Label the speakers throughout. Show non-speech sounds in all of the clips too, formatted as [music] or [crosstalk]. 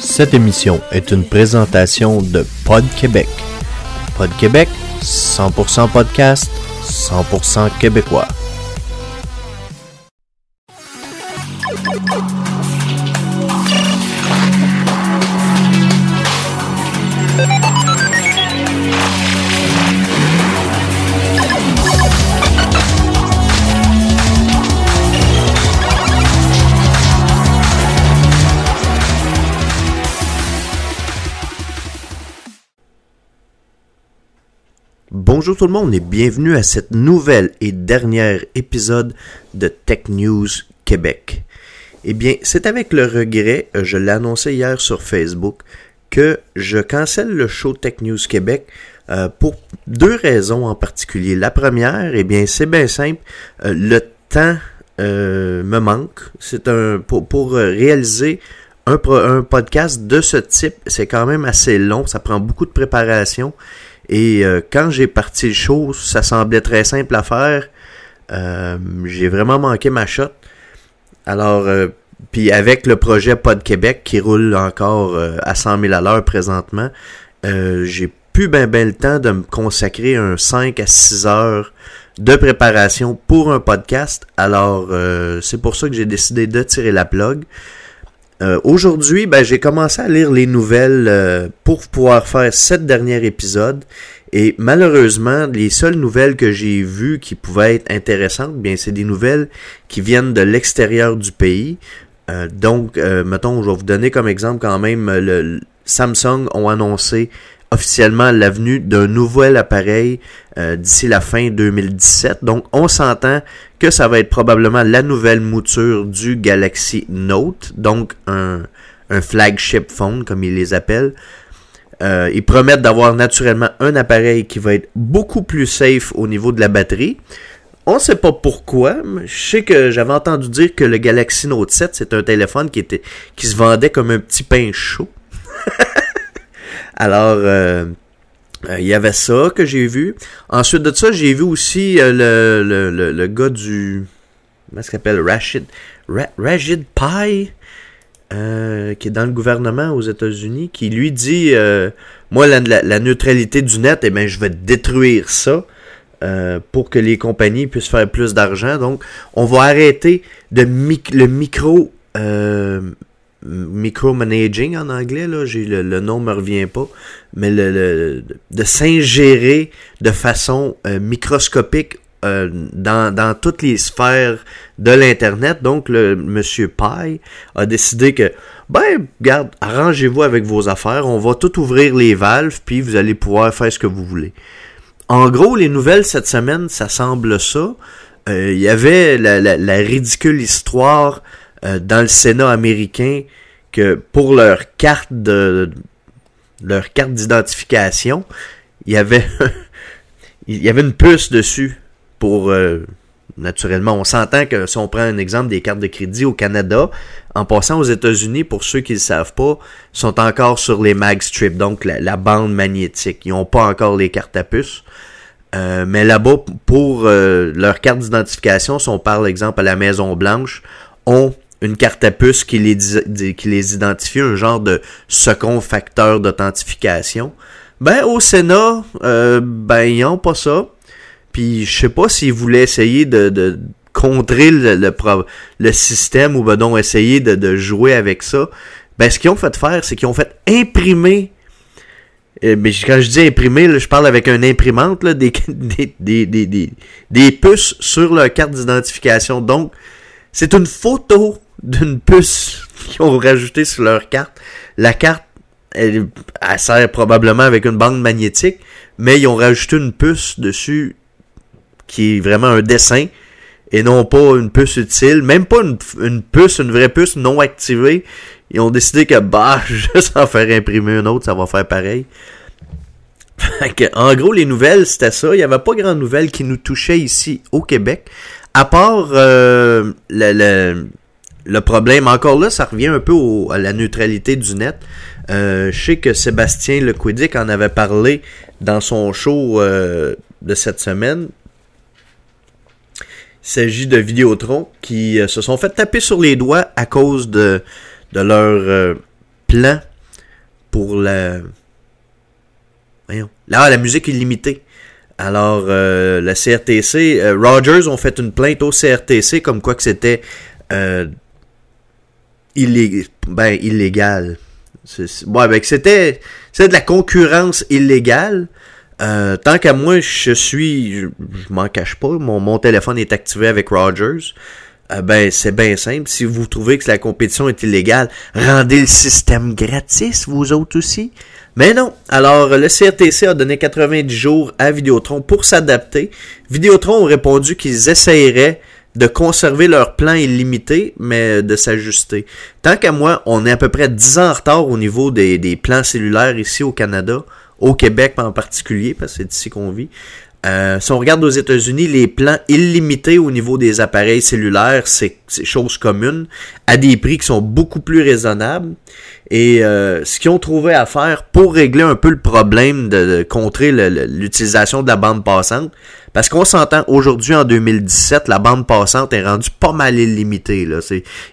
Speaker 1: Cette émission est une présentation de Pod Québec. Pod Québec, 100% podcast, 100% québécois. Bonjour tout le monde et bienvenue à cette nouvelle et dernière épisode de Tech News Québec. Eh bien, c'est avec le regret, euh, je l'ai annoncé hier sur Facebook, que je cancelle le show Tech News Québec euh, pour deux raisons en particulier. La première, eh bien, c'est bien simple, euh, le temps me manque. C'est un pour, réaliser un podcast de ce type, c'est quand même assez long, ça prend beaucoup de préparation. Et euh, quand j'ai parti le show, ça semblait très simple à faire. Euh, j'ai vraiment manqué ma shot. Alors, euh, puis avec le projet Pod Québec qui roule encore à 100 000 à l'heure présentement, j'ai plus ben ben le temps de me consacrer un 5 à 6 heures de préparation pour un podcast. Alors, c'est pour ça que j'ai décidé de tirer la plug. Aujourd'hui, ben, j'ai commencé à lire les nouvelles pour pouvoir faire cette dernier épisode. Et malheureusement, les seules nouvelles que j'ai vues qui pouvaient être intéressantes, bien, c'est des nouvelles qui viennent de l'extérieur du pays. Euh, donc, euh, mettons, je vais vous donner comme exemple quand même, le, Samsung ont annoncé officiellement l'avenue d'un nouvel appareil euh, d'ici la fin 2017. Donc, on s'entend que ça va être probablement la nouvelle mouture du Galaxy Note, donc un, un flagship phone, comme ils les appellent. Euh, ils promettent d'avoir naturellement un appareil qui va être beaucoup plus safe au niveau de la batterie. On ne sait pas pourquoi, mais je sais que j'avais entendu dire que le Galaxy Note 7, c'est un téléphone qui, était, qui se vendait comme un petit pain chaud. Alors, euh, euh, il y avait ça que j'ai vu. Ensuite de ça, j'ai vu aussi le, le, le, gars du... Comment ça s'appelle? Rashid... Rashid Pai euh, qui est dans le gouvernement aux États-Unis, qui lui dit euh, Moi, la, neutralité du net, eh bien, je vais détruire ça euh, pour que les compagnies puissent faire plus d'argent. Donc, on va arrêter de le micro. Micromanaging en anglais, là, j'ai le, le, nom me revient pas, mais le, de s'ingérer de façon microscopique euh, dans, dans, toutes les sphères de l'Internet. Donc, le monsieur Pai a décidé que, ben, garde, arrangez-vous avec vos affaires, on va tout ouvrir les valves, puis vous allez pouvoir faire ce que vous voulez. En gros, les nouvelles cette semaine, ça semble ça. Euh, il y avait la, la, ridicule histoire euh, dans le Sénat américain que pour leur carte de leur carte d'identification, il y avait [laughs] il y avait une puce dessus pour euh, naturellement, on s'entend que si on prend un exemple des cartes de crédit au Canada, en passant aux États-Unis, pour ceux qui ne le savent pas, sont encore sur les mag strips, donc la, bande magnétique. Ils n'ont pas encore les cartes à puce. Euh, mais là-bas, pour euh, leur carte d'identification, si on parle exemple à la Maison Blanche, ont une carte à puce qui les, qui les identifie, un genre de second facteur d'authentification. Ben, au Sénat, ben, ils n'ont pas ça. Puis je sais pas s'ils voulaient essayer de, de contrer le, le, système ou ben non essayer de, de, jouer avec ça. Ben ce qu'ils ont fait faire, c'est qu'ils ont fait imprimer. Euh, mais quand je dis imprimer, je parle avec un imprimante là, [laughs] des, des, des, des, des puces sur leur carte d'identification. Donc, c'est une photo d'une puce [laughs] qu'ils ont rajouté sur leur carte. La carte, elle, elle, sert probablement avec une bande magnétique, mais ils ont rajouté une puce dessus qui est vraiment un dessin et non pas une puce utile, même pas une, puce, une vraie puce non activée. Ils ont décidé que bah, [laughs] juste en faire imprimer une autre, ça va faire pareil. en gros, les nouvelles, c'était ça. Il n'y avait pas grand nouvelles qui nous touchaient ici au Québec. À part euh, le, problème, encore là, ça revient un peu à la neutralité du net. Euh, je sais que Sébastien Lequidic en avait parlé dans son show euh, de cette semaine. Il s'agit de Vidéotron qui euh, se sont fait taper sur les doigts à cause de, leur plan pour la... Voyons. Là, la musique illimitée. Alors, la CRTC, Rogers ont fait une plainte au CRTC comme quoi que c'était ben, illégal. Ouais, ben, c'était de la concurrence illégale. Euh, tant qu'à moi, je suis, je, m'en cache pas, mon, téléphone est activé avec Rogers. Euh, ben, c'est bien simple. Si vous trouvez que la compétition est illégale, rendez le système gratis, vous autres aussi. Mais non. Alors, le CRTC a donné 90 jours à Vidéotron pour s'adapter. Vidéotron ont répondu qu'ils essaieraient de conserver leur plan illimité, mais de s'ajuster. Tant qu'à moi, on est à peu près 10 ans en retard au niveau des, plans cellulaires ici au Canada, au Québec en particulier, parce que c'est ici qu'on vit. Euh, si on regarde aux États-Unis, les plans illimités au niveau des appareils cellulaires, c'est chose commune, à des prix qui sont beaucoup plus raisonnables. Et euh, ce qu'ils ont trouvé à faire pour régler un peu le problème de, contrer l'utilisation de la bande passante, parce qu'on s'entend aujourd'hui en 2017, la bande passante est rendue pas mal illimitée. Là.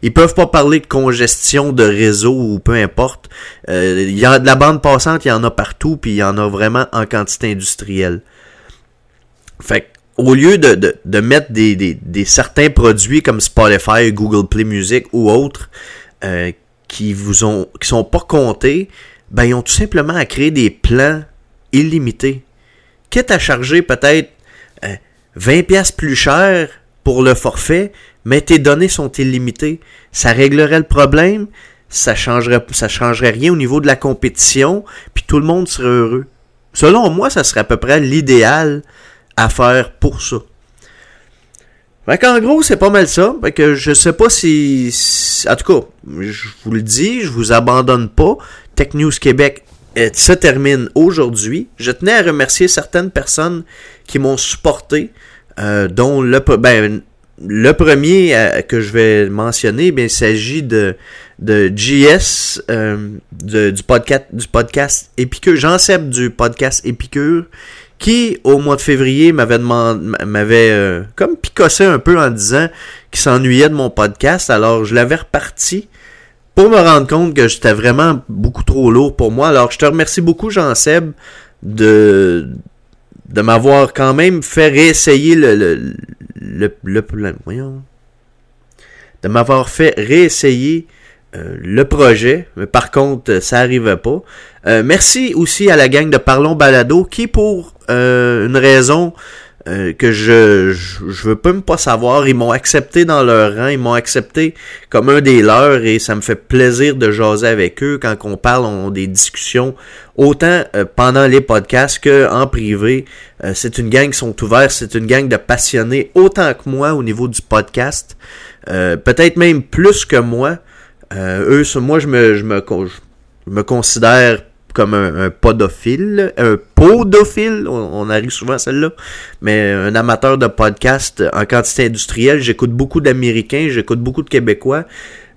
Speaker 1: Ils peuvent pas parler de congestion de réseau ou peu importe. Euh, y a de la bande passante, il y en a partout, puis il y en a vraiment en quantité industrielle. Fait au lieu de, de, de mettre des, des, des, certains produits comme Spotify, Google Play Music ou autres euh, qui vous ont qui sont pas comptés, ben ils ont tout simplement à créer des plans illimités. Quitte à charger peut-être 20 euh, pièces plus cher pour le forfait, mais tes données sont illimitées. Ça réglerait le problème, ça changerait ça changerait rien au niveau de la compétition, puis tout le monde serait heureux. Selon moi, ça serait à peu près l'idéal à faire pour ça. Fait qu'en gros, c'est pas mal ça. Fait que je sais pas si, En tout cas, je vous le dis, je vous abandonne pas. Tech News Québec euh, se termine aujourd'hui. Je tenais à remercier certaines personnes qui m'ont supporté, euh, dont le, ben, le premier euh, que je vais mentionner, il s'agit de, de JS du podcast du podcast Épicure, Jean-Seb du podcast Épicure, qui, au mois de février, m'avait demandé, m'avait euh, comme picossé un peu en disant qu'il s'ennuyait de mon podcast. Alors, je l'avais reparti pour me rendre compte que j'étais vraiment beaucoup trop lourd pour moi. Alors, je te remercie beaucoup, Jean-Seb, de, de m'avoir quand même fait réessayer le, le, le, le, voyons, de m'avoir fait réessayer euh, le projet, mais par contre, ça arrivait pas. Euh, merci aussi à la gang de Parlons Balado qui, pour euh, une raison que je, je, veux même pas savoir, ils m'ont accepté dans leur rang, ils m'ont accepté comme un des leurs et ça me fait plaisir de jaser avec eux quand on parle, on des discussions autant pendant les podcasts que en privé. c'est une gang qui sont ouverts, c'est une gang de passionnés autant que moi au niveau du podcast, peut-être même plus que moi. Euh, eux, moi, je me, je me, je me considère comme un, podophile, un podophile, on, arrive souvent à celle-là, mais un amateur de podcast en quantité industrielle. J'écoute beaucoup d'Américains, j'écoute beaucoup de Québécois.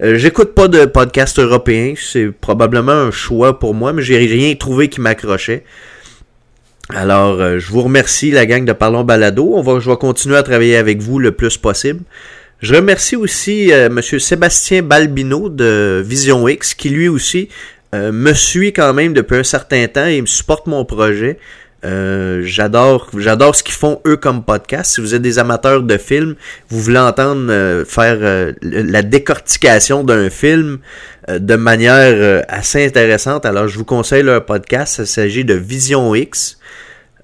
Speaker 1: Euh, j'écoute pas de podcast européens, c'est probablement un choix pour moi, mais j'ai rien trouvé qui m'accrochait. Alors, euh, je vous remercie, la gang de Parlons Balado. On va, je vais continuer à travailler avec vous le plus possible. Je remercie aussi euh, Monsieur Sébastien Balbino de Vision X qui lui aussi euh, me suit quand même depuis un certain temps et me supporte mon projet. Euh, j'adore j'adore ce qu'ils font eux comme podcast. Si vous êtes des amateurs de films, vous voulez entendre faire la décortication d'un film de manière assez intéressante, alors je vous conseille leur podcast. Ça s'agit de Vision X.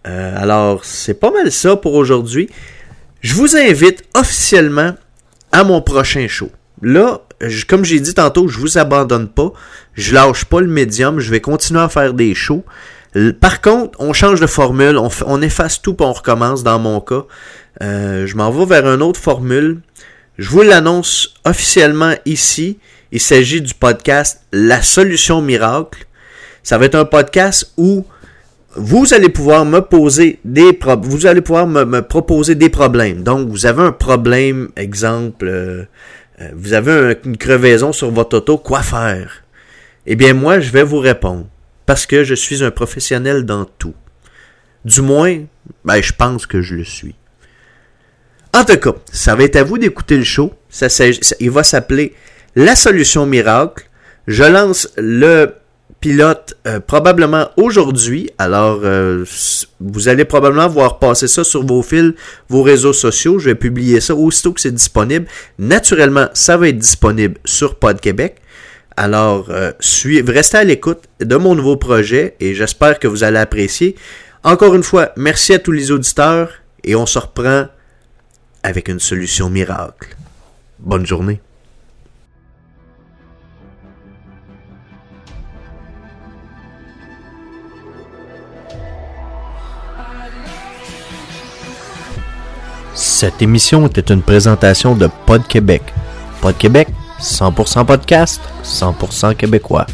Speaker 1: alors c'est pas mal ça pour aujourd'hui. Je vous invite officiellement à mon prochain show. Là, comme j'ai dit tantôt, je vous abandonne pas. Je lâche pas le médium. Je vais continuer à faire des shows. Par contre, on change de formule. On, efface tout pour on recommence dans mon cas. Euh, je m'en vais vers une autre formule. Je vous l'annonce officiellement ici. Il s'agit du podcast La Solution Miracle. Ça va être un podcast où vous allez pouvoir me poser des vous allez pouvoir me, proposer des problèmes. Donc, vous avez un problème, exemple, euh, euh, vous avez une crevaison sur votre auto, quoi faire? Eh bien, moi, je vais vous répondre. Parce que je suis un professionnel dans tout. Du moins, ben, je pense que je le suis. En tout cas, ça va être à vous d'écouter le show. Ça, il va s'appeler La solution miracle. Je lance le pilote euh, probablement aujourd'hui. Alors, euh, vous allez probablement voir passer ça sur vos fils, vos réseaux sociaux. Je vais publier ça aussitôt que c'est disponible. Naturellement, ça va être disponible sur Pod Québec. Alors, euh, suivez, restez à l'écoute de mon nouveau projet et j'espère que vous allez apprécier. Encore une fois, merci à tous les auditeurs et on se reprend avec une solution miracle. Bonne journée. Cette émission était une présentation de Pod Québec. Pod Québec, 100% podcast, 100% québécois.